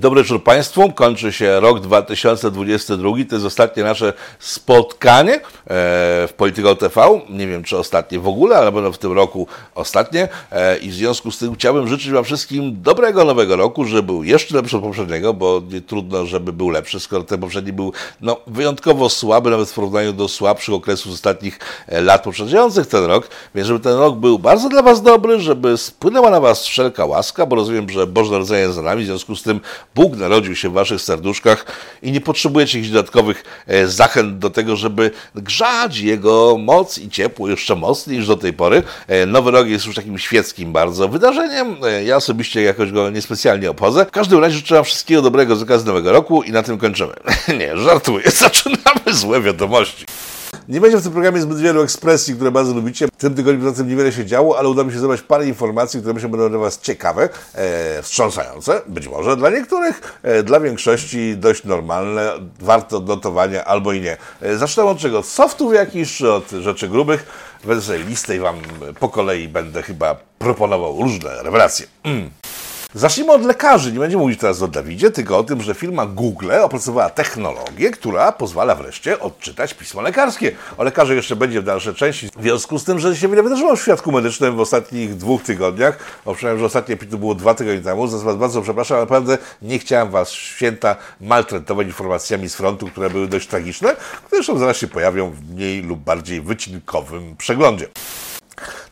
Dobry wieczór Państwu. Kończy się rok 2022. To jest ostatnie nasze spotkanie e, w Polityko TV. Nie wiem, czy ostatnie w ogóle, ale będą w tym roku ostatnie. E, I w związku z tym chciałbym życzyć Wam wszystkim dobrego nowego roku, żeby był jeszcze lepszy od poprzedniego, bo nie trudno, żeby był lepszy, skoro ten poprzedni był no, wyjątkowo słaby, nawet w porównaniu do słabszych okresów z ostatnich e, lat poprzedzających ten rok. Więc żeby ten rok był bardzo dla Was dobry, żeby spłynęła na Was wszelka łaska, bo rozumiem, że Boże Narodzenie za nami, w związku z tym Bóg narodził się w waszych serduszkach i nie potrzebujecie jakichś dodatkowych e, zachęt do tego, żeby grzać jego moc i ciepło jeszcze mocniej niż do tej pory. E, Nowy rok jest już takim świeckim bardzo wydarzeniem. E, Ja osobiście jakoś go niespecjalnie obchodzę. W każdym razie życzę wam wszystkiego dobrego z okazji Nowego Roku i na tym kończymy. nie, żartuję. Zaczynamy złe wiadomości. Nie będzie w tym programie zbyt wielu ekspresji, które bardzo lubicie. W tym tygodniu poza tym niewiele się działo, ale uda mi się zebrać parę informacji, które myślę będą dla Was ciekawe, e, wstrząsające, być może dla niektórych, e, dla większości dość normalne, warte odnotowania albo i nie. E, zacznę od czego? Od softów jakichś, od rzeczy grubych? Wezmę listę i Wam po kolei będę chyba proponował różne rewelacje. Mm. Zacznijmy od lekarzy. Nie będziemy mówić teraz o Dawidzie, tylko o tym, że firma Google opracowała technologię, która pozwala wreszcie odczytać pismo lekarskie. O lekarzach jeszcze będzie w dalszej części. W związku z tym, że się wiele wydarzyło w świadku medycznym w ostatnich dwóch tygodniach, bo przynajmniej, że ostatnie to było dwa tygodnie temu, za Was bardzo przepraszam, ale naprawdę nie chciałem Was święta maltretować informacjami z frontu, które były dość tragiczne, które zresztą zaraz się pojawią w mniej lub bardziej wycinkowym przeglądzie.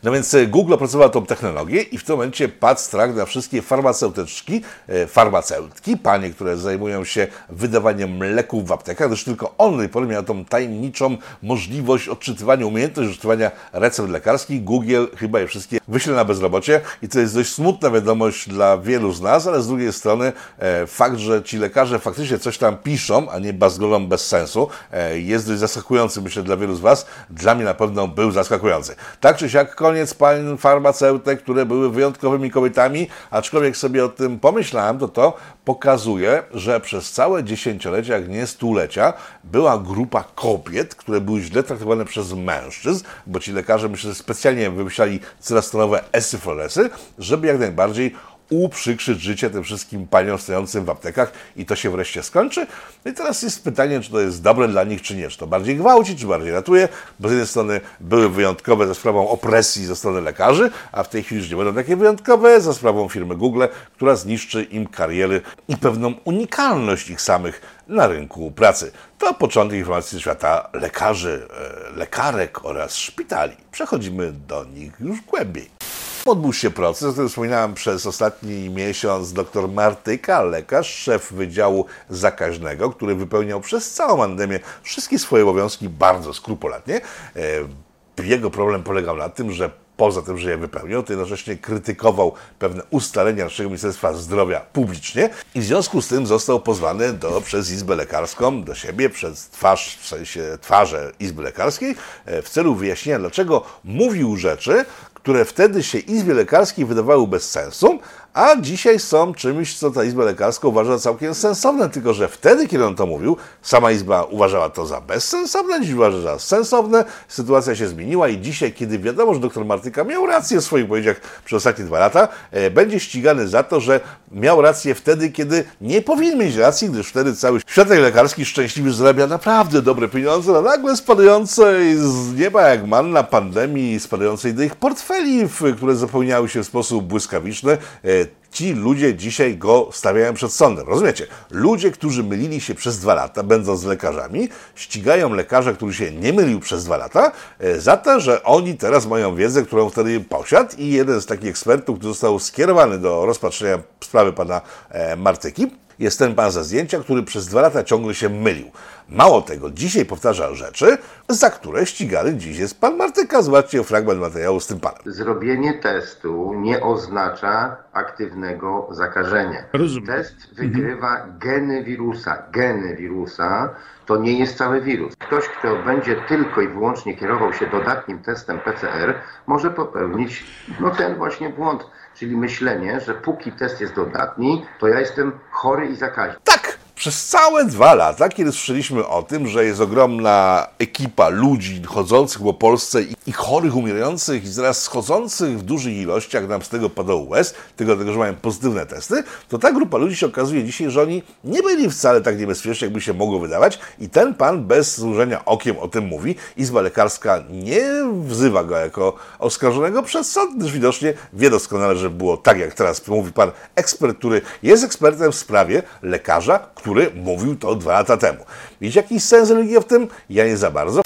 No więc e, Google opracował tą technologię i w tym momencie padł strach na wszystkie farmaceutyczki, e, farmaceutki, panie, które zajmują się wydawaniem leków w aptekach, gdyż tylko one miały tą tajemniczą możliwość odczytywania, umiejętność odczytywania recept lekarskich. Google chyba je wszystkie wyśle na bezrobocie i to jest dość smutna wiadomość dla wielu z nas, ale z drugiej strony e, fakt, że ci lekarze faktycznie coś tam piszą, a nie bazgolą bez sensu, jest dość zaskakujący, myślę, dla wielu z Was. Dla mnie na pewno był zaskakujący. Tak czy siak, koniec pań farmaceutek, które były wyjątkowymi kobietami, aczkolwiek sobie o tym pomyślałem, to to pokazuje, że przez całe dziesięciolecia, jak nie stulecia, była grupa kobiet, które były źle traktowane przez mężczyzn, bo ci lekarze, myślę, że specjalnie wymyślali cyrastonowe esyfloresy, żeby jak najbardziej uprzykrzyć życie tym wszystkim paniom stojącym w aptekach i to się wreszcie skończy. No i teraz jest pytanie, czy to jest dobre dla nich, czy nie. Czy to bardziej gwałci, czy bardziej ratuje, bo z jednej strony były wyjątkowe ze sprawą opresji ze strony lekarzy, a w tej chwili już nie będą takie wyjątkowe za sprawą firmy Google, która zniszczy im kariery i pewną unikalność ich samych na rynku pracy. To początek informacji świata lekarzy, e, lekarek oraz szpitali. Przechodzimy do nich już głębiej. Odbył się proces, o którym wspominałem przez ostatni miesiąc dr Martyka, lekarz, szef Wydziału Zakaźnego, który wypełniał przez całą pandemię wszystkie swoje obowiązki bardzo skrupulatnie. E, Jego problem polegał na tym, że poza tym, że je wypełniał, to jednocześnie krytykował pewne ustalenia naszego Ministerstwa Zdrowia publicznie i w związku z tym został pozwany do, przez Izbę Lekarską do siebie, przez twarz, w sensie twarze Izby Lekarskiej, e, w celu wyjaśnienia, dlaczego mówił rzeczy, które wtedy się Izbie Lekarskiej wydawały bez sensu, a dzisiaj są czymś, co ta Izba Lekarska uważa za całkiem sensowne, tylko że wtedy, kiedy on to mówił, sama Izba uważała to za bezsensowne, dziś uważa za sensowne, sytuacja się zmieniła i dzisiaj, kiedy wiadomo, że dr Martyka miał rację w swoich powiedziach przez ostatnie dwa lata, e, będzie ścigany za to, że miał rację wtedy, kiedy nie powinien mieć racji, gdyż wtedy cały światek lekarski szczęśliwy zarabia naprawdę dobre pieniądze na nagle spadającej z nieba jak manna pandemii, spadającej do ich portfeli, które zapełniały się w sposób błyskawiczny. E, Ci ludzie dzisiaj go stawiają przed sądem. Rozumiecie? Ludzie, którzy mylili się przez dwa lata, będąc lekarzami, ścigają lekarza, który się nie mylił przez dwa lata, e, za to, że oni teraz mają wiedzę, którą wtedy posiadł i jeden z takich ekspertów, który został skierowany do rozpatrzenia sprawy pana e, Martyki, jest ten pan ze zdjęcia, który przez dwa lata ciągle się mylił. Mało tego, dzisiaj powtarza rzeczy, za które ścigany dziś jest pan Martyka. Zobaczcie fragment materiału z tym panem. Zrobienie testu nie oznacza aktywnego zakażenia. Rozumiem. Test wykrywa geny wirusa. Geny wirusa to nie jest cały wirus. Ktoś, kto będzie tylko i wyłącznie kierował się dodatnim testem PCR, może popełnić no, ten właśnie błąd, czyli myślenie, że póki test jest dodatni, to ja jestem chory i zakaźny. Tak, Przez całe dwa lata, kiedy słyszeliśmy o tym, że jest ogromna ekipa ludzi chodzących po Polsce i chorych, umierających i zaraz schodzących w dużych ilościach nam z tego padało łez, tylko tego, że mają pozytywne testy, to ta grupa ludzi się okazuje dzisiaj, że oni nie byli wcale tak niebezpieczni, jakby się mogło wydawać i ten pan bez złużenia okiem o tym mówi. Izba lekarska nie wzywa go jako oskarżonego przez sąd, gdyż widocznie wie doskonale, że było tak, jak teraz mówi pan ekspert, który jest ekspertem w sprawie lekarza, który mówił to dwa lata temu. Widzicie jakiś sens religii w tym? Ja nie za bardzo.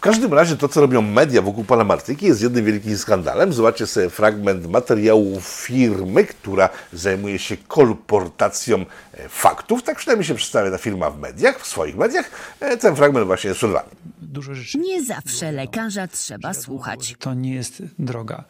W każdym razie to, co robią media wokół pana Martyki jest jednym wielkim skandalem. Zobaczcie sobie fragment materiału firmy, która zajmuje się kolportacją faktów. Tak przynajmniej się przedstawia ta firma w mediach, w swoich mediach. E, ten fragment właśnie jest przed wami. Dużo rzeczy. Nie zawsze lekarza trzeba słuchać. To nie jest droga,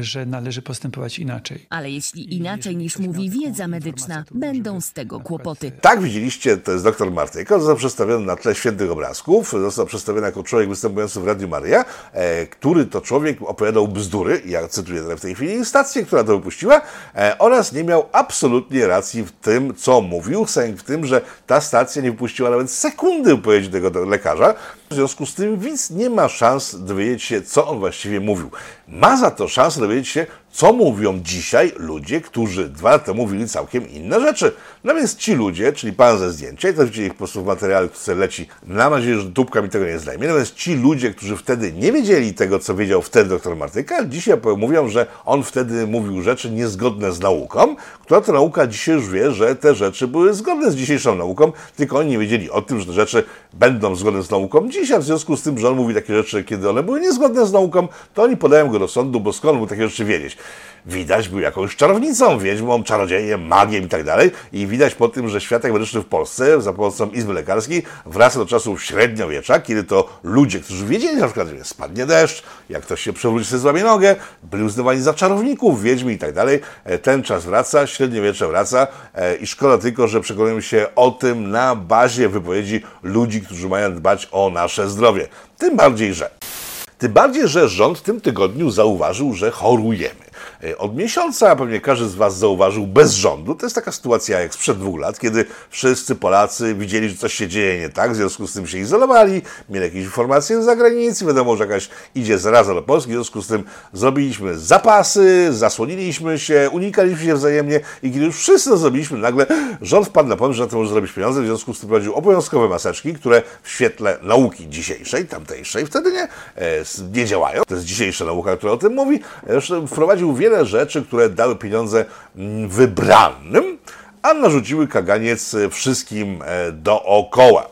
że należy postępować inaczej. Ale jeśli inaczej niż mówi wiedza medyczna, będą z tego kłopoty. Tak, widzieliście, to jest dr Martyko, został przedstawiony na tle świętych obrazków, został przedstawiony jako człowiek występujący w Radiu Maria, e, który to człowiek opowiadał bzdury, ja cytuję w tej chwili stację, która to wypuściła, e, oraz nie miał absolutnie racji w tym, co mówił, sęk w tym, że ta stacja nie wypuściła nawet sekundy wypowiedzi tego lekarza, w związku z tym widz nie ma szans dowiedzieć się, co on właściwie mówił. Ma za to szansę dowiedzieć się, co mówią dzisiaj ludzie, którzy dwa lata temu mówili całkiem inne rzeczy. No więc ci ludzie, czyli pan ze zdjęcia, i to widzicie ich po prostu w materiale, który leci, mam nadzieję, że tubka mi tego nie zdejmie, natomiast ci ludzie, którzy wtedy nie wiedzieli tego, co wiedział wtedy dr Martyka, dzisiaj mówią, że on wtedy mówił rzeczy niezgodne z nauką, która to nauka dzisiaj już wie, że te rzeczy były zgodne z dzisiejszą nauką, tylko oni nie wiedzieli o tym, że te rzeczy będą zgodne z nauką dzisiaj, w związku z tym, że on mówi takie rzeczy, kiedy one były niezgodne z nauką, to oni podają go do sądu, bo skąd mógł takie rzeczy wiedzieć? widać był jakąś czarownicą, wiedźmą, czarodziejem, magiem i tak dalej. I widać po tym, że światek medyczny w Polsce za pomocą Izby Lekarskiej wraca do czasów średniowiecza, kiedy to ludzie, którzy wiedzieli na przykład, że spadnie deszcz, jak ktoś się przewróci, sobie złamie nogę, byli uznawani za czarowników, wiedźmi i tak dalej. E, ten czas wraca, średniowiecze wraca e, i szkoda tylko, że przekonujemy się o tym na bazie wypowiedzi ludzi, którzy mają dbać o nasze zdrowie. Tym bardziej, że tym bardziej, że rząd w tym tygodniu zauważył, że chorujemy. E, od miesiąca, pewnie każdy z Was zauważył, bez rządu. To jest taka sytuacja jak sprzed dwóch lat, kiedy wszyscy Polacy widzieli, że coś się dzieje nie tak, w związku z tym się izolowali, mieli jakieś informacje z zagranicy, wiadomo, że jakaś idzie zaraza do Polski, w związku z tym zrobiliśmy zapasy, zasłoniliśmy się, unikaliśmy się wzajemnie i kiedy już wszyscy to zrobiliśmy, nagle rząd wpadł na pomysł, że na to może zrobić pieniądze, w związku z tym prowadził obowiązkowe maseczki, które w świetle nauki dzisiejszej, tamtejszej, wtedy nie, e, nie działają. To jest dzisiejsza nauka, która o tym mówi. Zresztą wprowadził wiele wiele rzeczy, które dały pieniądze mm, wybranym, a narzuciły kaganiec wszystkim e, dookoła.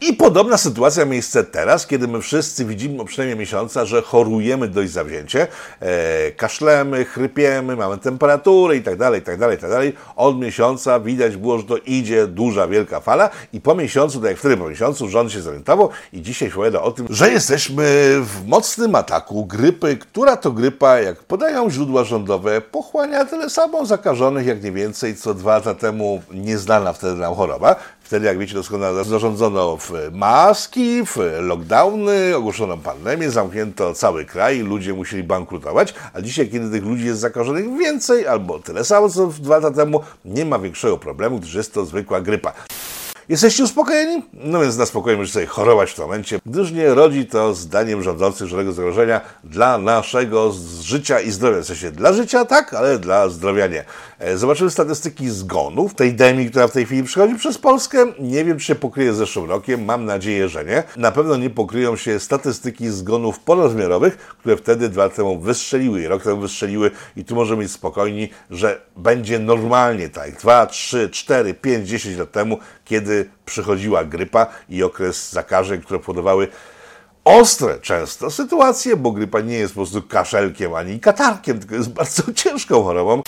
I podobna sytuacja miejsce teraz, kiedy my wszyscy widzimy przynajmniej miesiąca, że chorujemy dość zawzięcie, e, kaszlemy, chrypiemy, mamy temperaturę i tak dalej, i tak dalej, i tak dalej. Od miesiąca widać było, że to idzie duża, wielka fala i po miesiącu, tak jak wtedy po miesiącu, rząd się zorientował i dzisiaj opowiada o tym, że jesteśmy w mocnym ataku grypy, która to grypa, jak podają źródła rządowe, pochłania tyle samo zakażonych, jak nie więcej, co dwa lata temu nieznana wtedy nam choroba. Wtedy, jak wiecie doskonale, zarządzono w maski, w lockdowny, ogłoszono pandemię, zamknięto cały kraj, ludzie musieli bankrutować, a dzisiaj, kiedy tych ludzi jest zakażonych więcej, albo tyle samo co dwa lata temu, nie ma większego problemu, gdyż jest to zwykła grypa. Jesteście uspokojeni? No więc na spokojnie możecie sobie chorować w tym momencie, gdyż nie rodzi to zdaniem rządzących żadnego zagrożenia dla naszego życia i zdrowia. W sensie dla życia tak, ale dla zdrowia nie. E, zobaczymy statystyki zgonów tej demi, która w tej chwili przychodzi przez Polskę. Nie wiem, czy się pokryje z zeszłym rokiem. Mam nadzieję, że nie. Na pewno nie pokryją się statystyki zgonów ponadwymiarowych, które wtedy dwa lata temu wystrzeliły i rok temu wystrzeliły i tu możemy być spokojni, że będzie normalnie tak. Dwa, trzy, cztery, pięć, dziesięć lat temu, kiedy przychodziła grypa i okres zakażeń, które powodowały ostre często sytuacje, bo grypa nie jest po prostu kaszelkiem ani katarkiem, tylko jest bardzo ciężką chorobą.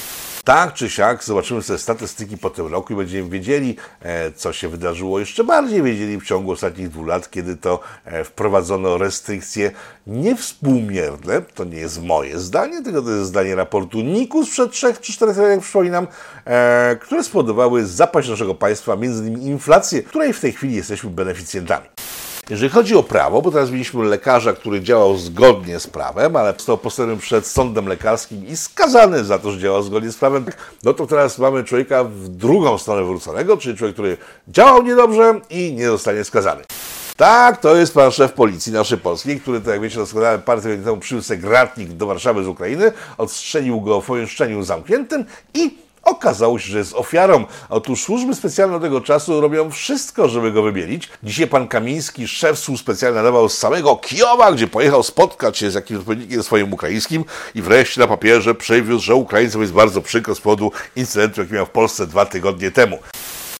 Tak czy siak zobaczymy sobie statystyki po tym roku i będziemy wiedzieli, e, co się wydarzyło jeszcze bardziej wiedzieli w ciągu ostatnich dwóch lat, kiedy to e, wprowadzono restrykcje niewspółmierne, to nie jest moje zdanie, tylko to jest zdanie raportu NIKU sprzed 3 czy 4 lat, jak przypominam, e, które spowodowały zapaść naszego państwa, między innymi inflację, której w tej chwili jesteśmy beneficjentami. Jeżeli chodzi o prawo, bo teraz mieliśmy lekarza, który działał zgodnie z prawem, ale został postawiony przed sądem lekarskim i skazany za to, że działał zgodnie z prawem, no to teraz mamy człowieka w drugą stronę wróconego, czyli człowiek, który działał niedobrze i nie zostanie skazany. Tak, to jest pan szef policji naszej polskiej, który, tak jak wiecie doskonale, parę tygodni temu przywiózł gratnik do Warszawy z Ukrainy, odstrzelił go w pomieszczeniu zamkniętym i Okazało się, że jest ofiarą. Otóż służby specjalne tego czasu robią wszystko, żeby go wybielić. Dzisiaj pan Kamiński, szef służb specjalnych, nadawał z samego Kijowa, gdzie pojechał spotkać się z jakimś odpowiednikiem swoim ukraińskim i wreszcie na papierze przewiózł, że Ukraińcom jest bardzo przykro z powodu incydentu, jaki miał w Polsce dwa tygodnie temu.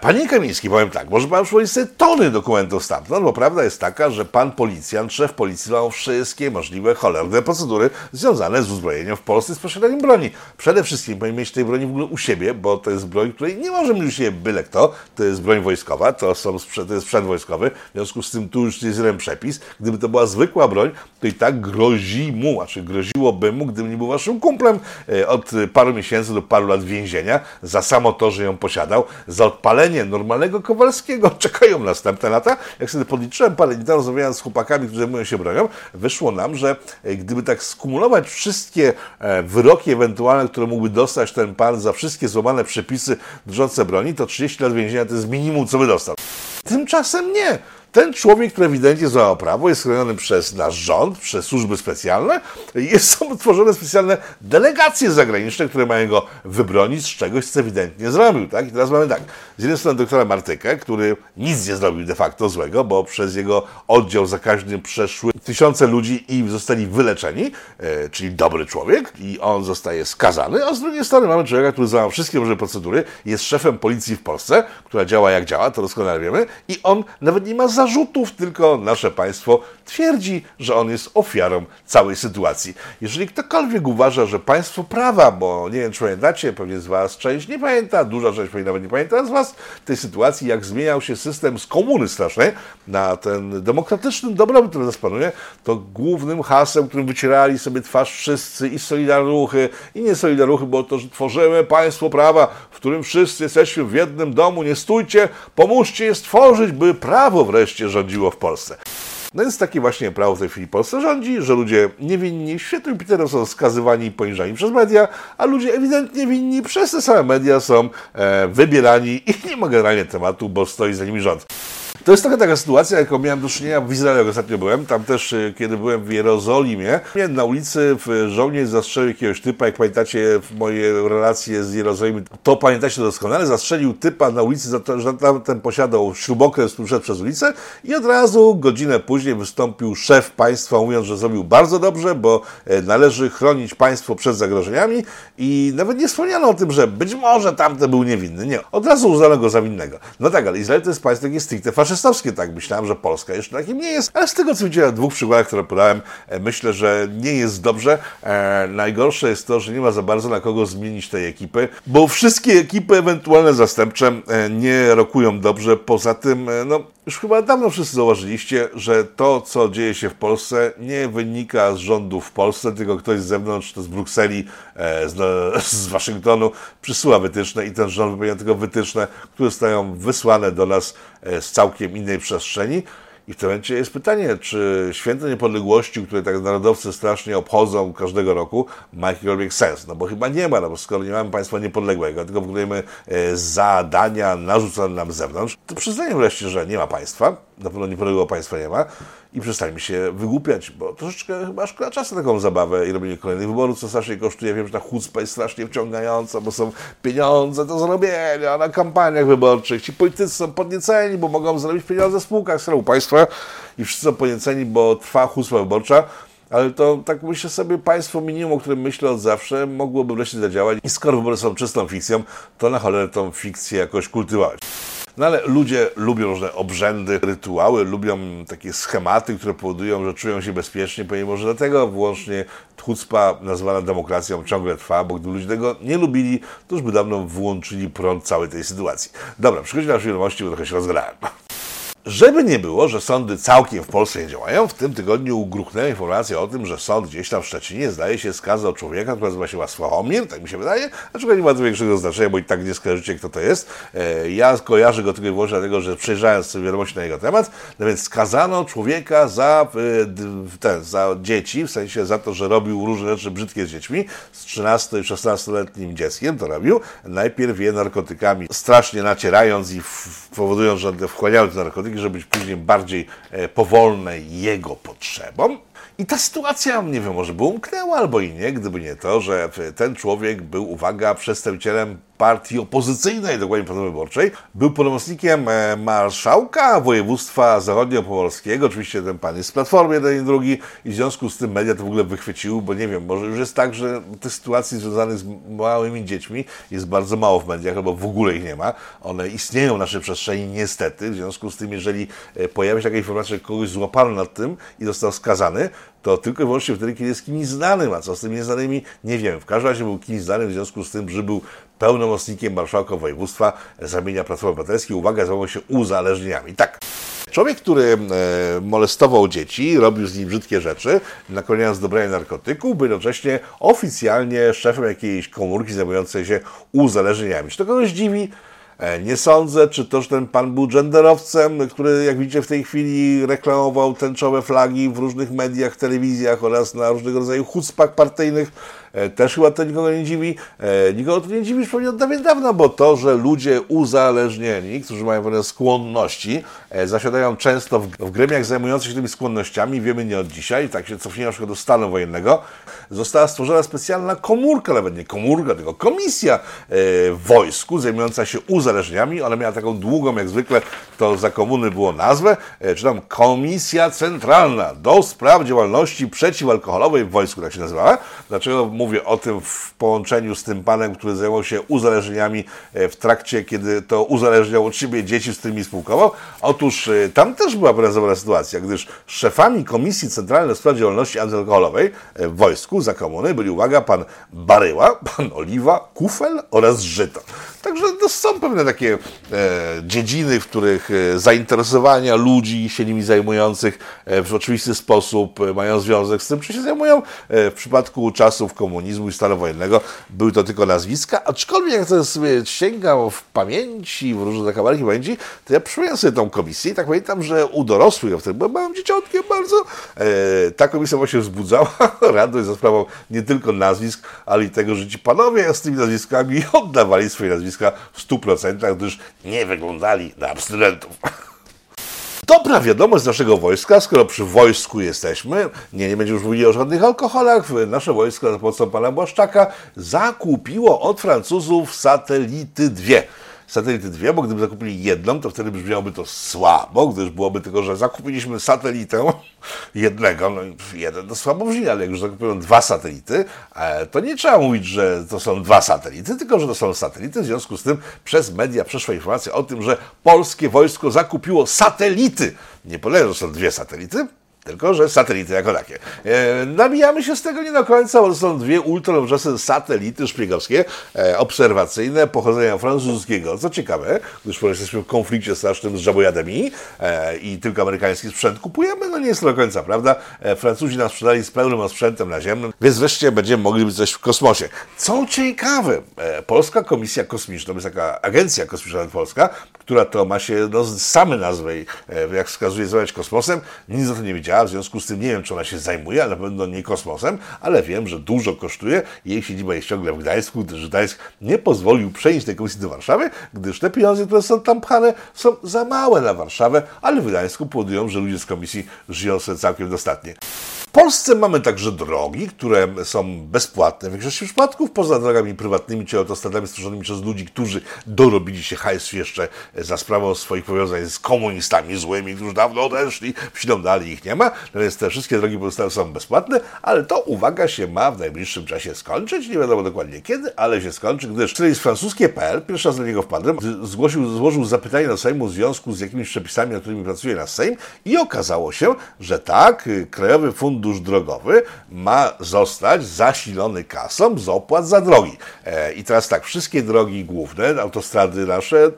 Panie Kamiński, powiem tak, może pan przypomnieć sobie tony dokumentów stamtąd, bo prawda jest taka, że pan policjant, szef policji znał wszystkie możliwe cholerne procedury związane z uzbrojeniem w Polsce z posiadaniem broni. Przede wszystkim powinien mieć tej broni w ogóle u siebie, bo to jest broń, której nie może mieć u siebie byle kto. To jest broń wojskowa, to, są, to jest sprzęt wojskowy, w związku z tym tu już jest jeden przepis. Gdyby to była zwykła broń, to i tak grozi mu, znaczy groziłoby mu, gdyby nie był waszym kumplem, e, od paru miesięcy do paru lat więzienia za samo to, że ją posiadał, za odpalenie normalnego Kowalskiego. Czekają następne lata. Jak sobie podliczyłem parę dni temu, z chłopakami, którzy zajmują się bronią, wyszło nam, że e, gdyby tak skumulować wszystkie e, wyroki ewentualne, które mógłby dostać ten pan za wszystkie złamane przepisy dotyczące broni, to 30 lat więzienia to jest minimum, co by dostał. Tymczasem nie. Ten człowiek, który ewidentnie złamał prawo, jest chroniony przez nasz rząd, przez służby specjalne i są tworzone specjalne delegacje zagraniczne, które mają go wybronić z czegoś, co ewidentnie zrobił. Tak? I teraz mamy tak, z jednej strony doktora Martykę, który nic nie zrobił de facto złego, bo przez jego oddział zakaźny przeszły tysiące ludzi i zostali wyleczeni, e, czyli dobry człowiek i on zostaje skazany, a z drugiej strony mamy człowieka, który złamał wszystkie możliwe procedury, jest szefem policji w Polsce, która działa jak działa, to doskonale wiemy, i on nawet nie ma za zarzutów, tylko nasze państwo twierdzi, że on jest ofiarą całej sytuacji. Jeżeli ktokolwiek uważa, że państwo prawa, bo nie wiem, czy pamiętacie, pewnie z Was część nie pamięta, duża część pewnie nawet nie pamięta z Was tej sytuacji, jak zmieniał się system z komuny strasznej na ten demokratyczny dobrobyt, który nas panuje, to głównym hasłem, którym wycierali sobie twarz wszyscy i Solidarruchy, i nie Solidarruchy, bo to, że tworzymy państwo prawa, w którym wszyscy jesteśmy w jednym domu, nie stójcie, pomóżcie je stworzyć, by prawo wreszcie wreszcie rządziło w Polsce. No więc takie właśnie prawo w tej chwili Polsce rządzi, że ludzie niewinni w świetle Jupitera są skazywani i poniżani przez media, a ludzie ewidentnie winni przez te same media są e, wybierani i nie ma generalnie tematu, bo stoi za nimi rząd. To jest trochę taka sytuacja, jaką miałem do czynienia w Izraelu, ostatnio byłem. Tam też, y, kiedy byłem w Jerozolimie, na ulicy żołnierz zastrzelił jakiegoś typa, jak pamiętacie moje relacje z Jerozolimy, to pamiętacie doskonale, zastrzelił typa na ulicy za to, że tamten posiadał śrubokręt, który szedł przez ulicę i od razu godzinę później wystąpił szef państwa, mówiąc, że zrobił bardzo dobrze, bo e, należy chronić państwo przed zagrożeniami i nawet nie wspomniano o tym, że być może tamten był niewinny. Nie, od razu uznano go za winnego. No tak, ale Izrael to jest państwo takie stricte faszystowskie faszystowskie, tak myślałem, że Polska jeszcze takim nie jest, ale z tego co widziałem, dwóch przykładach, które podałem, e, myślę, że nie jest dobrze. E, najgorsze jest to, że nie ma za bardzo na kogo zmienić tej ekipy, bo wszystkie ekipy ewentualne zastępcze e, nie rokują dobrze. Poza tym, e, no, już chyba dawno wszyscy zauważyliście, że to, co dzieje się w Polsce, nie wynika z rządów w Polsce, tylko ktoś z zewnątrz, to z Brukseli, e, z, z Waszyngtonu, przysyła wytyczne i ten rząd wypełnia tylko wytyczne, które zostają wysłane do nas z całkiem innej przestrzeni. I w tym momencie jest pytanie, czy święto niepodległości, które tak narodowcy strasznie obchodzą każdego roku, ma jakikolwiek sens? No bo chyba nie ma, no bo skoro nie mamy państwa niepodległego, tylko wykonujemy e, zadania narzucone nam z zewnątrz, to przyznaję wreszcie, że nie ma państwa, na pewno niepodległego państwa nie ma i przestańmy się wygłupiać, bo troszeczkę chyba szkoda czasu na taką zabawę i robienie kolejnych wyborów, co strasznie kosztuje. Wiem, że ta chucpa jest strasznie wciągająca, bo są pieniądze do zrobienia na kampaniach wyborczych. Ci politycy są podnieceni, bo mogą zrobić pieniądze w spółkach Skarbu Państwa i wszyscy są podnieceni, bo trwa chucpa wyborcza. Ale to tak myślę sobie, państwo minimum, o którym myślę od zawsze, mogłoby wreszcie zadziałać. I skoro wybory są czystą fikcją, to na cholerę tą fikcję jakoś kultywować. No ale ludzie lubią różne obrzędy, rytuały, lubią takie schematy, które powodują, że czują się bezpiecznie, pomimo, że dlatego włącznie chucpa nazwana demokracją ciągle trwa, bo gdyby ludzie tego nie lubili, to już by dawno włączyli prąd całej tej sytuacji. Dobra, przechodzimy na wiadomości, bo trochę się rozgrałem. Żeby nie było, że sądy całkiem w Polsce nie działają, w tym tygodniu gruchnęła informacja o tym, że sąd gdzieś tam w Szczecinie zdaje się skazał człowieka, który nazywa się Sławomir, tak mi się wydaje, dlaczego nie ma to większego znaczenia, bo i tak nie skojarzycie, kto to jest. E, ja kojarzę go tylko i wyłącznie dlatego, że przejrzałem wiadomości na jego temat, no więc skazano człowieka za, e, ten, za dzieci, w sensie za to, że robił różne rzeczy brzydkie z dziećmi, z 13 i 16-letnim dzieckiem to robił. Najpierw je narkotykami, strasznie nacierając i powodując, że wchłaniając narkotyki, żeby być później bardziej e, powolne jego potrzebom. I ta sytuacja, nie wiem, może by umknęła albo i nie, gdyby nie to, że ten człowiek był, uwaga, przedstawicielem partii opozycyjnej, dokładnie Platformy Wyborczej. Był pełnomocnikiem e, marszałka województwa zachodniopomorskiego, oczywiście ten pan jest z Platformy, jeden i drugi, i w związku z tym media to w ogóle wychwyciły, bo nie wiem, może już jest tak, że tych sytuacji związanych z małymi dziećmi jest bardzo mało w mediach, albo w ogóle ich nie ma. One istnieją w naszej przestrzeni niestety, w związku z tym, jeżeli e, pojawia się taka informacja, że kogoś złapano nad tym i został skazany, to tylko i wyłącznie wtedy, kiedy jest kimś znanym, a co z tymi nieznanymi, nie wiem. W każdym razie był kimś znanym w związku z tym, że był pełnomocnikiem marszałka województwa z ramienia Platformy Obywatelskiej. Uwaga, zajmował się uzależnieniami. Tak. Człowiek, który e, molestował dzieci, robił z nimi brzydkie rzeczy, nakłaniając do brania narkotyków, był jednocześnie oficjalnie szefem jakiejś komórki zajmującej się uzależnieniami. Czy to kogoś dziwi? E, nie sądzę, czy to, że ten pan był genderowcem, który, jak widzicie, w tej chwili reklamował tęczowe flagi w różnych mediach, telewizjach oraz na różnego rodzaju chucpach partyjnych. E, też chyba to nikogo nie dziwi. E, nikogo to nie dziwi już pewnie od dawna, bo to, że ludzie uzależnieni, którzy mają pewne skłonności, zasiadają często w, w gremiach zajmujących się tymi skłonnościami, wiemy nie od dzisiaj, tak się cofniemy na przykład do stanu wojennego, została stworzona specjalna komórka, nawet nie komórka, tylko komisja w wojsku zajmująca się uzależnieniami. Ona miała taką długą, jak zwykle to za komuny było nazwę, e, czy tam Komisja Centralna do spraw działalności przeciwalkoholowej w wojsku, tak się nazywała. Dlaczego mówię o tym w połączeniu z tym panem, który zajmował się uzależnieniami e, w trakcie, kiedy to uzależniał od siebie dzieci, z którymi spółkował? Otóż e, tam też była pewna sytuacja, gdyż szefami Komisji Centralnej spraw działalności antyalkoholowej w wojsku za komuny byli, uwaga, pan Baryła, pan Oliwa, Kufel oraz Żyto. Także to są pewne takie e, dziedziny, w których e, zainteresowania ludzi się nimi zajmujących e, w oczywisty sposób e, mają związek z tym, czy się zajmują. W przypadku czasów komunizmu i stanu wojennego były to tylko nazwiska, aczkolwiek jak to sobie sięgam w pamięci, w różne zakamarki pamięci, to ja przypominam sobie tą komisję i tak pamiętam, że u dorosłych, ja wtedy byłem małym dzieciątkiem bardzo, e, ta komisja właśnie wzbudzała radość za sprawą nie tylko nazwisk, ale i tego, że ci panowie z tymi nazwiskami oddawali swoje nazwiska w 100%, gdyż nie wyglądali na abstynentów. Dobra wiadomość z naszego wojska, skoro przy wojsku jesteśmy, nie, nie będziemy już mówili o żadnych alkoholach, nasze wojsko za pomocą pana Błaszczaka zakupiło od Francuzów satelity dwie satelity dwie, bo gdyby zakupili jedną, to wtedy brzmiałoby to słabo, gdyż byłoby tylko, że zakupiliśmy satelitę jednego, no jeden to słabo brzmi, ale jak już zakupują dwa satelity, e, to nie trzeba mówić, że to są dwa satelity, tylko że to są satelity, w związku z tym przez media przeszła informacja o tym, że polskie wojsko zakupiło satelity. Nie polega, że są dwie satelity, tylko, że satelity jako takie. E, nabijamy się z tego nie do końca, bo to są dwie ultranowoczesne satelity szpiegowskie, e, obserwacyjne, pochodzenia francuskiego. Co ciekawe, gdyż jesteśmy w konflikcie strasznym z żabojadami e, i tylko amerykański sprzęt kupujemy, no nie jest to do końca prawda. E, Francuzi nas sprzedali z pełnym sprzętem naziemnym, więc wreszcie będziemy mogli być coś w kosmosie. Co ciekawe, e, Polska Komisja Kosmiczna, to jest taka agencja kosmiczna polska, która to ma się no, same nazwy, e, jak wskazuje, zwać kosmosem, nic o to nie w związku z tym nie wiem, czy ona się zajmuje, ale na pewno nie kosmosem, ale wiem, że dużo kosztuje. Jej siedziba jest ciągle w Gdańsku, gdyż Gdańsk nie pozwolił przenieść tej komisji do Warszawy, gdyż te pieniądze, które są tam pchane, są za małe na Warszawę, ale w Gdańsku powodują, że ludzie z komisji żyją sobie całkiem dostatnie. Polsce mamy także drogi, które są bezpłatne. W większości przypadków, poza drogami prywatnymi czy autostradami stworzonymi przez ludzi, którzy dorobili się hajsu jeszcze za sprawą swoich powiązań z komunistami złymi, którzy dawno odeszli, wsiną dalej ich nie ma, no więc te wszystkie drogi pozostałe są bezpłatne, ale to, uwaga, się ma w najbliższym czasie skończyć, nie wiadomo dokładnie kiedy, ale się skończy, gdyż jest francuskie.pl, pierwszy raz do niego wpadłem, zgłosił, złożył zapytanie do Sejmu w związku z jakimiś przepisami, nad którymi pracuje na Sejm i okazało się, że tak, Krajowy Fundusz fundusz drogowy ma zostać zasilony kasą z opłat za drogi. E, I teraz tak, wszystkie drogi główne, autostrady nasze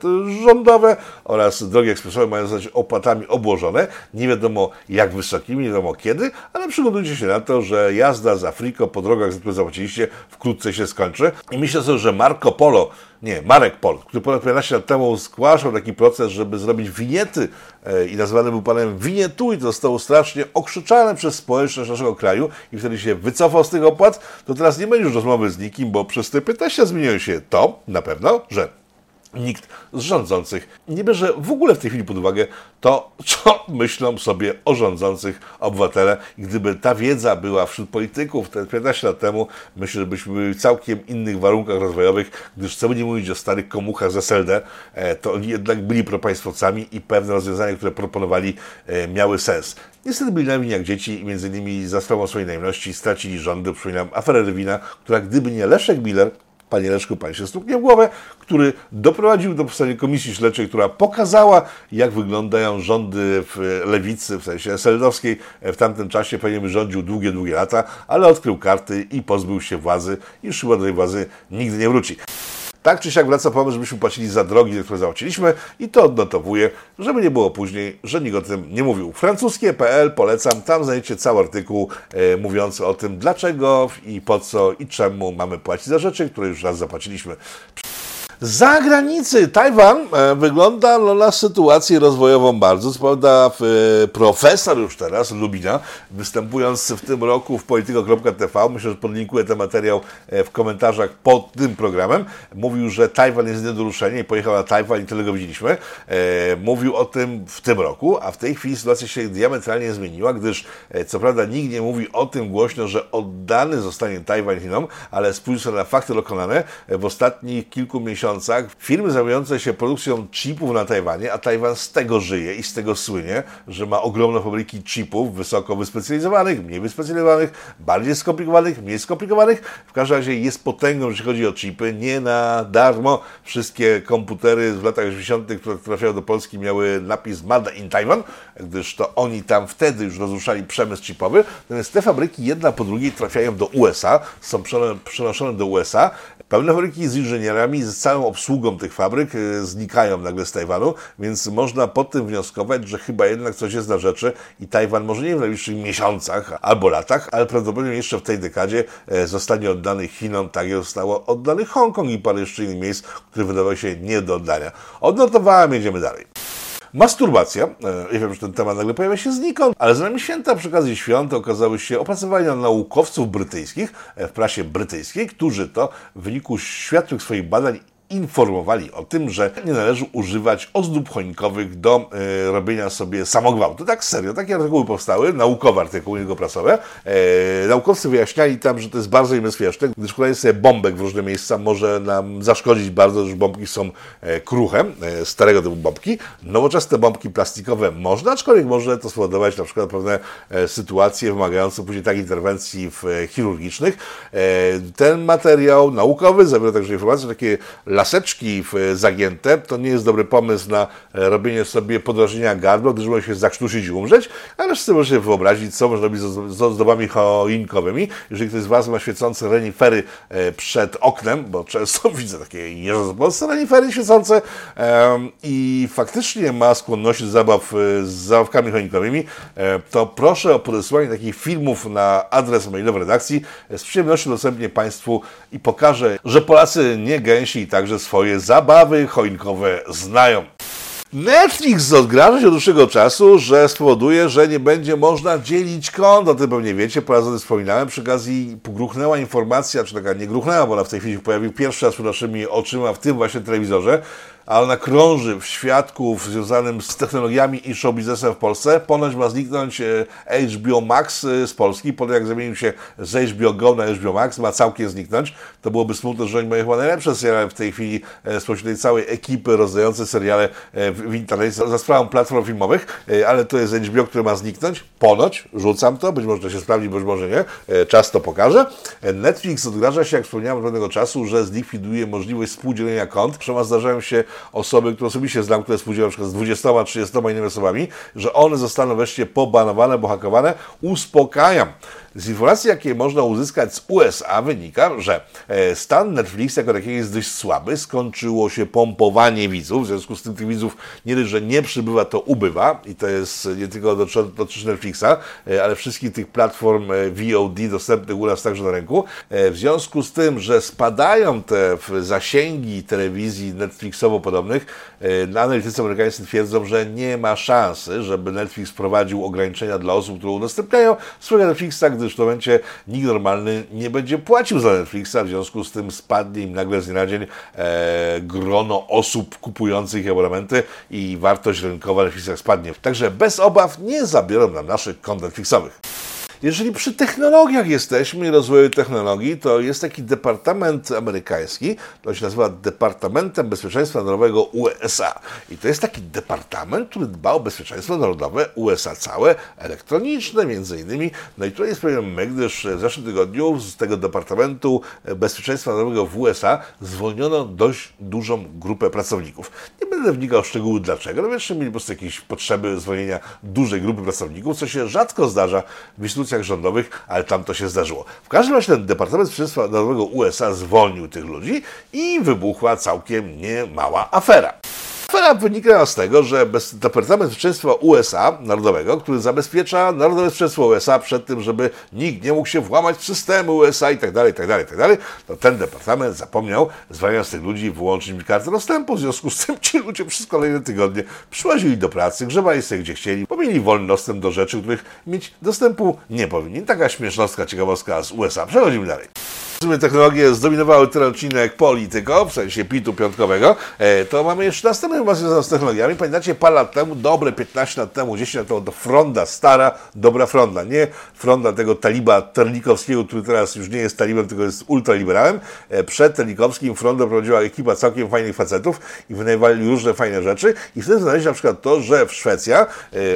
rządowe oraz drogi ekspresowe mają zostać opłatami obłożone. Nie wiadomo jak wysokimi, nie wiadomo kiedy, ale przygotujcie się na to, że jazda z Afriko po drogach, za które zapłaciliście, wkrótce się skończy. I myślę sobie, że Marco Polo nie, Marek Pol, który ponad 15 lat temu zgłaszał taki proces, żeby zrobić winiety e, i nazwany był panem winietu i to zostało strasznie okrzyczane przez społeczność naszego kraju i wtedy się wycofał z tych opłat, to teraz nie będzie już rozmowy z nikim, bo przez te 15 zmieniło się to, na pewno, że nikt z rządzących nie bierze w ogóle w tej chwili pod uwagę to, co myślą sobie o rządzących obywatele. Gdyby ta wiedza była wśród polityków te 15 lat temu, myślę, że byśmy byli w całkiem innych warunkach rozwojowych, gdyż co by nie mówić o starych komuchach z SLD, e, to oni jednak byli propaństwowcami i pewne rozwiązania, które proponowali, e, miały sens. Niestety byli naiwni jak dzieci i między innymi za sprawą swojej najemności stracili rządy. Przypominam aferę Rywina, która gdyby nie Leszek Miller, Panie Leszku, Pan się stuknie w głowę, który doprowadził do powstania komisji śledczej, która pokazała, jak wyglądają rządy w lewicy, w sensie SLD-owskiej. W tamtym czasie pewnie rządził długie, długie lata, ale odkrył karty i pozbył się władzy i chyba do tej władzy nigdy nie wróci. Tak czy siak wraca pomysł, żebyśmy płacili za drogi, które zapłaciliśmy i to odnotowuję, żeby nie było później, że nikt o tym nie mówił. Francuskie.pl polecam, tam znajdziecie cały artykuł e, mówiący o tym, dlaczego i po co i czemu mamy płacić za rzeczy, które już raz zapłaciliśmy. Zagranicy Tajwan e, wygląda no, na sytuację rozwojową bardzo. Co prawda e, profesor już teraz, Lubina, występując w tym roku w polityko.tv, myślę, że podlinkuję ten materiał e, w komentarzach pod tym programem, mówił, że Tajwan jest nie do ruszenia i pojechał na Tajwan i tyle go widzieliśmy. Mówił o tym w tym roku, a w tej chwili sytuacja się diametralnie zmieniła, gdyż co prawda nikt nie mówi o tym głośno, że oddany zostanie Tajwan Chinom, ale spójrzcie na fakty dokonane w ostatnich kilku miesiącach miesiącach firmy zajmujące się produkcją chipów na Tajwanie, a Tajwan z tego żyje i z tego słynie, że ma ogromne fabryki chipów wysoko wyspecjalizowanych, mniej wyspecjalizowanych, bardziej skomplikowanych, mniej skomplikowanych. W każdym razie jest potęgą, jeśli chodzi o chipy. Nie na darmo wszystkie komputery w latach 80., które trafiały do Polski, miały napis Made in Taiwan, gdyż to oni tam wtedy już rozruszali przemysł chipowy. Natomiast te fabryki jedna po drugiej trafiają do USA, są przenoszone do USA. Pełne fabryki z inżynierami, z całą obsługą tych fabryk y, znikają nagle z Tajwanu, więc można po tym wnioskować, że chyba jednak coś jest na rzeczy i Tajwan może nie w najbliższych miesiącach albo latach, ale prawdopodobnie jeszcze w tej dekadzie e, zostanie oddany Chinom, tak jak zostało oddany Hongkong i parę jeszcze innych miejsc, które wydawały się nie do oddania. Odnotowałem, jedziemy dalej. Masturbacja. Ja e, wiem, że ten temat nagle pojawia się znikąd, ale z nami święta przy okazji świąt okazały się opracowania naukowców brytyjskich e, w prasie brytyjskiej, którzy to w wyniku światłych swoich badań informowali o tym, że nie należy używać ozdób choinkowych do e, robienia sobie samogwałtu. Tak serio, takie artykuły powstały, naukowe artykuły, jego prasowe. E, naukowcy wyjaśniali tam, że to jest bardzo niebezpieczne, gdyż wkładanie sobie bombek w różne miejsca może nam zaszkodzić bardzo, że bombki są e, kruche, e, starego typu bombki. Nowoczesne bombki plastikowe można, aczkolwiek może to spowodować na przykład pewne e, sytuacje wymagające później tak interwencji w, e, chirurgicznych. E, ten materiał naukowy zawiera także informacje, takie laseczki zagięte, to nie jest dobry pomysł na e, robienie sobie podrażnienia gardła, gdyż może się zakrztusić i umrzeć, ale wszyscy możecie wyobrazić, co można robić z ozdobami choinkowymi. Jeżeli ktoś z Was ma świecące renifery e, przed oknem, bo często widzę takie jeżdżące renifery świecące i faktycznie ma skłonność do zabaw e, z zabawkami choinkowymi, to proszę o podesłanie takich filmów na adres mailowy redakcji. Z przyjemnością udostępnię Państwu i pokażę, że Polacy nie gęsi i także swoje zabawy choinkowe znają. Netflix odgraża się od dłuższego czasu, że spowoduje, że nie będzie można dzielić kont. O tym pewnie wiecie, po raz wspominałem. Przy okazji gruchnęła informacja, czy taka nie gruchnęła, bo ona w tej chwili pojawił pierwszy raz przed naszymi oczyma w tym właśnie telewizorze, a ona krąży w świadków związanym z technologiami i show biznesem w Polsce. Ponoć ma zniknąć e, HBO Max e, z Polski, po jak zamienił się z HBO Go na HBO Max, ma całkiem zniknąć. To byłoby smutne, że oni mają chyba najlepsze seriale w tej chwili e, spośród tej całej ekipy rozdającej seriale w internecie za sprawą platform filmowych, ale to jest HBO, który ma zniknąć. Ponoć, rzucam to, być może to się sprawdzi, być może nie. Czas to pokaże. Netflix odgraża się, jak wspomniałem od pewnego czasu, że zlikwiduje możliwość współdzielenia kont. Przema zdarzają się osoby, które osobiście znam, które współdziałają przykład z 20, 30 innymi osobami, że one zostaną wreszcie pobanowane, bo hakowane. Uspokajam. Z informacji, jakie można uzyskać z USA, wynika, że e, stan Netflix jako takiego jest dość słaby. Skończyło się pompowanie widzów, w związku z tym tych widzów nie dość, że nie przybywa, to ubywa. I to jest nie tylko dotyczy Netflixa, e, ale wszystkich tych platform e, VOD dostępnych u nas także na rynku. W związku z tym, że spadają te zasięgi telewizji Netflixowo-podobnych, analitycy amerykańscy twierdzą, że nie ma szansy, żeby Netflix wprowadził ograniczenia dla osób, które udostępniają swojego Netflixa, gdyż w tym momencie nikt normalny nie będzie płacił za Netflixa, w związku z tym spadnie im nagle z dnia na dzień e, grono osób kupujących abonamenty i wartość rynkowa Netflixa spadnie. Także bez obaw nie zabiorą nam naszych kont Netflixowych. Jeżeli przy technologiach jesteśmy i rozwoju technologii, to jest taki departament amerykański, to się nazywa Departamentem Bezpieczeństwa Narodowego USA. I to jest taki departament, który dba o bezpieczeństwo narodowe USA całe, elektroniczne między innymi. No i tutaj jest problem my, gdyż w zeszłym tygodniu z tego Departamentu Bezpieczeństwa Narodowego w USA zwolniono dość dużą grupę pracowników. Nie będę wnikał w szczegóły dlaczego, no wiesz, mieli po prostu jakieś potrzeby zwolnienia dużej grupy pracowników, co się rzadko zdarza w instytucjach instytucjach rządowych, ale tam to się zdarzyło. W każdym razie ten Departament Bezpieczeństwa Narodowego USA zwolnił tych ludzi i wybuchła całkiem niemała afera. Afera wynika z tego, że Departament Bezpieczeństwa USA Narodowego, który zabezpiecza Narodowe Bezpieczeństwo USA przed tym, żeby nikt nie mógł się włamać w systemy USA i tak dalej, i tak dalej, i tak to ten departament zapomniał, zwalniając tych ludzi, wyłączyć mi kartę dostępu. W związku z tym ci ludzie przez kolejne tygodnie przyłazili do pracy, grzebali sobie gdzie chcieli, bo mieli wolny dostęp do rzeczy, których mieć dostępu nie powinni. Taka śmiesznostka, ciekawostka z USA. Przechodzimy dalej technologie zdominowały ten odcinek polityko, w sensie pitu piątkowego, e, to mamy jeszcze następną informację związaną z technologiami. Pamiętacie, parę lat temu, dobre 15 lat temu, 10 lat temu, to fronda, stara, dobra fronda, nie fronda tego taliba terlikowskiego, który teraz już nie jest talibem, tylko jest ultraliberałem. E, przed terlikowskim frondę prowadziła ekipa całkiem fajnych facetów i wynajdowali różne fajne rzeczy i wtedy znaleźli na przykład to, że w Szwecja e,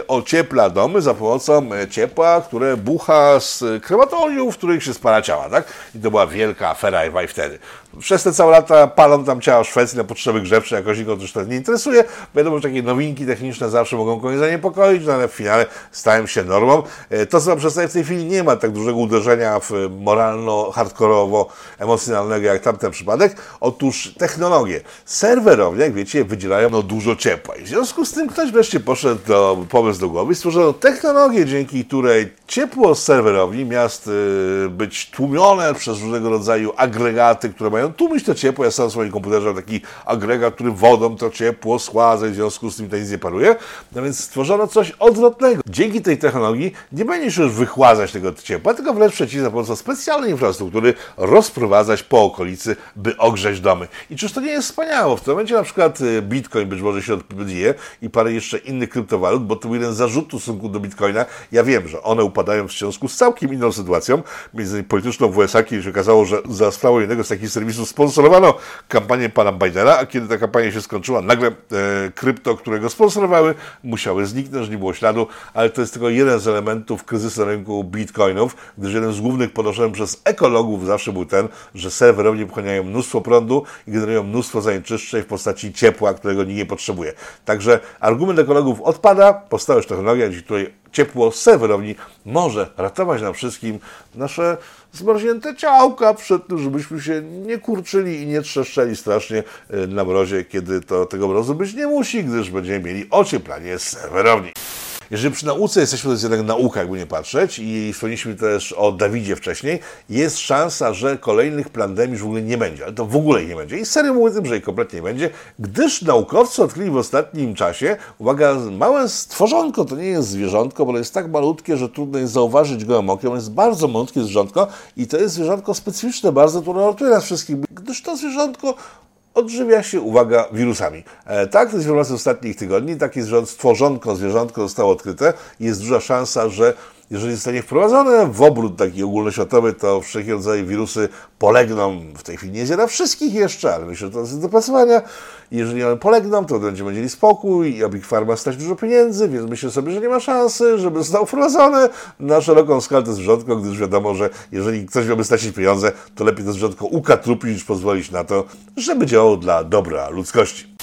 ociepla domy za pomocą ciepła, które bucha z krematoriów, w których się spala ciała, tak? I to była wielka afera i wtedy. Przez te całe lata palą tam ciała Szwecji na potrzeby grzewcze, jakoś nikogo to nie interesuje. Wiadomo, że takie nowinki techniczne zawsze mogą kogoś zaniepokoić, no ale w finale stają się normą. E, to, co przedstawię w tej chwili, nie ma tak dużego uderzenia w moralno-hardkorowo-emocjonalnego jak tamten przypadek. Otóż technologie. Serwerownie, jak wiecie, wydzielają no, dużo ciepła. I w związku z tym ktoś wreszcie poszedł do pomysł do głowy i stworzono technologię, dzięki której ciepło z serwerowni miast y, być tłumione przez różnego rodzaju agregaty, które mają tłumić to ciepło. Ja sam w swoim komputerze mam taki agregat, który wodą to ciepło schładza i w związku z tym to nic nie paruje. No więc stworzono coś odwrotnego. Dzięki tej technologii nie będziesz już wychładzać tego ciepła, tylko wręcz przeciwnie, za pomocą specjalnej infrastruktury rozprowadzać po okolicy, by ogrzeć domy. I czyż to nie jest wspaniałe? W tym momencie na przykład y, Bitcoin być może się odbije i parę jeszcze innych kryptowalut, bo to był jeden z zarzutów w stosunku do Bitcoina. Ja wiem, że one upadają w związku z całkiem inną sytuacją, między polityczną w USA, kiedy się okazało, że za sprawą jednego z takich serwisów sponsorowano kampanię pana Bidena, a kiedy ta kampania się skończyła, nagle e, krypto, które go sponsorowały, musiały zniknąć, nie było śladu, ale to jest tylko jeden z elementów kryzysu rynku bitcoinów, gdyż jeden z głównych podnoszonych przez ekologów zawsze był ten, że serwerownie pochłaniają mnóstwo prądu i generują mnóstwo zanieczyszczeń w postaci ciepła, którego nikt nie potrzebuje. Także argument ekologów odpada, powstała już technologia, dzięki której ciepło serwerowni może ratować nam wszystkim nasze zmarznięte ciałka przed tym, żebyśmy się nie kurczyli i nie trzeszczeli strasznie e, na mrozie, kiedy to tego mrozu być nie musi, gdyż będziemy mieli ocieplanie z serwerowni. Jeżeli przy nauce jesteśmy, to jest jednak nauka, jakby nie patrzeć, i wspomnieliśmy też o Dawidzie wcześniej, jest szansa, że kolejnych pandemii już w ogóle nie będzie, ale to w ogóle nie będzie. I serio mówię tym, że ich kompletnie nie będzie, gdyż naukowcy odkryli w ostatnim czasie, uwaga, małe stworzonko, to nie jest zwierzątko, bo jest tak malutkie, że trudno jest zauważyć gołym okiem, jest bardzo malutkie zwierzątko i to jest zwierzątko specyficzne bardzo, które ratuje nas wszystkich, gdyż to zwierzątko odżywia się, uwaga, wirusami. E, tak, to jest informacja z ostatnich tygodni. Takie stworzonko, zwierzątko zostało odkryte. Jest duża szansa, że jeżeli zostanie wprowadzone w obrót taki ogólnoświatowy, to wszelkie rodzaje wirusy polegną. W tej chwili nie zjada wszystkich jeszcze, ale myślę, że to jest dopracowania. Jeżeli one polegną, to będziemy mieli spokój i Big Pharma stać dużo pieniędzy, więc myślę sobie, że nie ma szansy, żeby został wprowadzone na szeroką skalę to zwierzątko, gdyż wiadomo, że jeżeli ktoś miałby stracić pieniądze, to lepiej to zwierzątko ukatrupić niż pozwolić na to, żeby działało dla dobra ludzkości.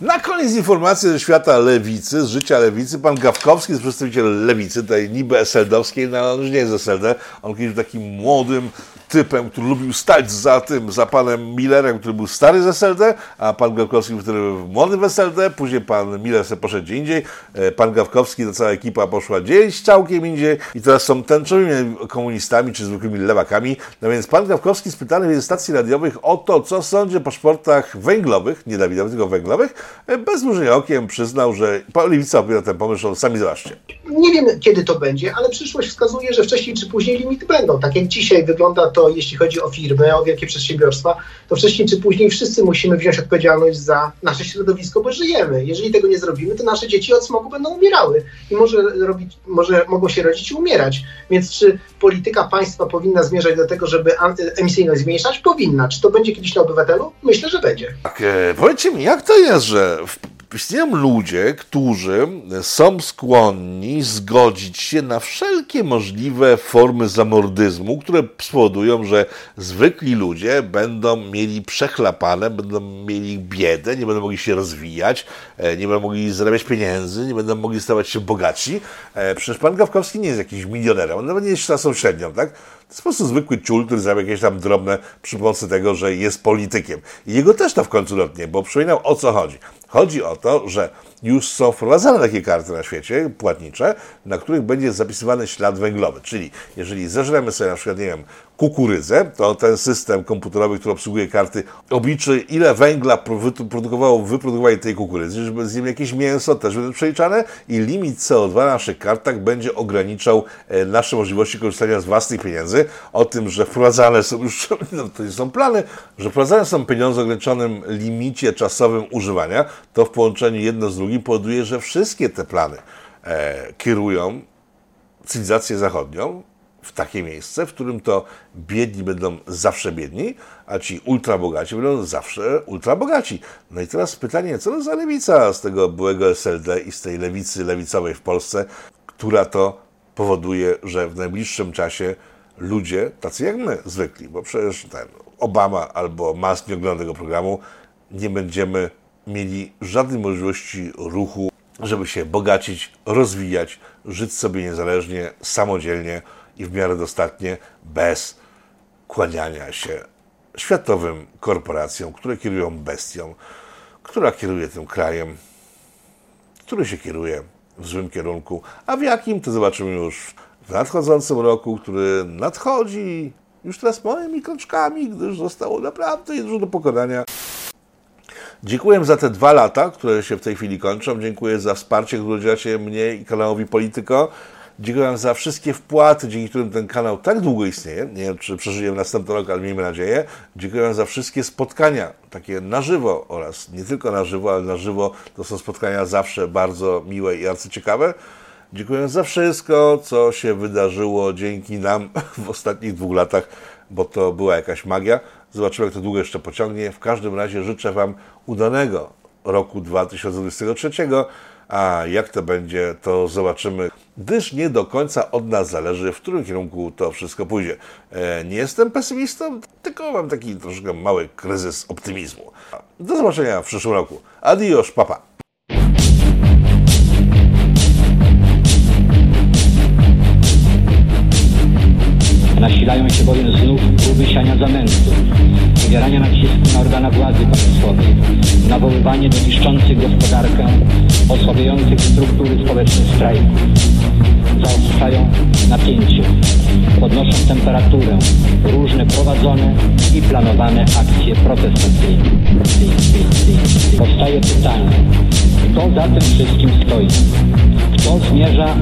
Na koniec informacje ze świata lewicy, z życia lewicy. Pan Gawkowski jest przedstawiciel lewicy, tej niby SLD-owskiej, no on już nie jest SLD. On kiedyś był takim młodym typem, który lubił stać za tym, za panem Millerem, który był stary z SLD, a pan Gawkowski, który był młody w SLD, później pan Miller sobie poszedł gdzie indziej, e, pan Gawkowski, ta cała ekipa poszła gdzieś całkiem indziej i teraz są tęczowymi komunistami czy zwykłymi lewakami. No więc pan Gawkowski spytany w stacji radiowych o to, co sądzi o paszportach węglowych, nie Dawidowych, tylko węglowych, e, bez mrużenia okiem przyznał, że lewica opiera ten pomysł, sami zobaczcie. Nie wiem, kiedy to będzie, ale przyszłość wskazuje, że wcześniej czy później limity będą. Tak jak dzisiaj wygląda to, jeśli chodzi o firmy, o wielkie przedsiębiorstwa, to wcześniej czy później wszyscy musimy wziąć odpowiedzialność za nasze środowisko, bo żyjemy. Jeżeli tego nie zrobimy, to nasze dzieci od smogu będą umierały i może, robić, może mogą się rodzić i umierać. Więc czy polityka państwa powinna zmierzać do tego, żeby emisyjność zmniejszać? Powinna. Czy to będzie kiedyś na obywatelu? Myślę, że będzie. Tak, e, powiedzcie mi, jak to jest, że w istnieją ludzie, którzy są skłonni zgodzić się na wszelkie możliwe formy zamordyzmu, które spowodują, że zwykli ludzie będą mieli przechlapane, będą mieli biedę, nie będą mogli się rozwijać, e, nie będą mogli zarabiać pieniędzy, nie będą mogli stawać się bogaci. E, przecież pan Gawkowski nie jest jakimś milionerem, on nawet nie jest klasą średnią, tak? To jest po prostu zwykły ciul, który zarabia jakieś tam drobne przy pomocy tego, że jest politykiem. I jego też to w końcu lotnie, bo przypominał o co chodzi. Chodzi o to, że już są wprowadzane takie karty na świecie płatnicze, na których będzie zapisywany ślad węglowy. Czyli jeżeli zeżremy sobie na przykład, nie wiem, kukurydzę, to ten system komputerowy, który obsługuje karty, obliczy ile węgla produkowało, wyprodukowali tej kukurydzy, żeby zjemy jakieś mięso, też będzie przeliczane i limit CO2 na naszych kartach będzie ograniczał e, nasze możliwości korzystania z własnych pieniędzy. O tym, że wprowadzane są już, no to są plany, że wprowadzane są pieniądze o ograniczonym limicie czasowym używania, to w połączeniu jedno z drugim powoduje, że wszystkie te plany e, kierują cywilizację zachodnią w takie miejsce, w którym to biedni będą zawsze biedni, a ci ultrabogaci będą zawsze ultrabogaci. No i teraz pytanie, co to za lewica z tego byłego SLD i z tej lewicy lewicowej w Polsce, która to powoduje, że w najbliższym czasie ludzie, tacy jak my, zwykli, bo przecież ten Obama albo Musk nie ogląda tego programu, nie będziemy mieli żadnej możliwości ruchu, żeby się bogacić, rozwijać, żyć sobie niezależnie, samodzielnie i w miarę dostatnie, bez kłaniania się światowym korporacjom, które kierują bestią, która kieruje tym krajem, który się kieruje w złym kierunku, a w jakim to zobaczymy już w nadchodzącym roku, który nadchodzi już teraz małymi kroczkami, gdyż zostało naprawdę dużo do pokonania. Dziękuję za te dwa lata, które się w tej chwili kończą. Dziękuję za wsparcie, które udzielacie mnie i kanałowi Polityko. Dziękuję za wszystkie wpłaty, dzięki którym ten kanał tak długo istnieje. Nie wiem, czy przeżyjemy następny rok, ale miejmy nadzieję. Dziękuję za wszystkie spotkania, takie na żywo oraz nie tylko na żywo, ale na żywo to są spotkania zawsze bardzo miłe i arcyciekawe. Dziękuję za wszystko, co się wydarzyło dzięki nam w ostatnich dwóch latach, bo to była jakaś magia. Zobaczymy, jak to długo jeszcze pociągnie. W każdym razie życzę Wam udanego roku 2023, a jak to będzie, to zobaczymy, gdyż nie do końca od nas zależy, w którym kierunku to wszystko pójdzie. E, nie jestem pesymistą, tylko mam taki troszkę mały kryzys optymizmu. Do zobaczenia w przyszłym roku. Adios, papa. Nasilają się bowiem znów próby zamętu, wywierania nacisku na organa władzy państwowej, nawoływanie do niszczących gospodarkę, osłabiających struktury społeczne strajku. Zaostrzają napięcie, podnoszą temperaturę różne prowadzone i planowane akcje protestacyjne. Powstaje pytanie, kto za tym wszystkim stoi? Kto zmierza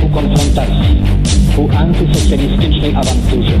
ku konfrontacji, ku antysocjalistycznej awanturze?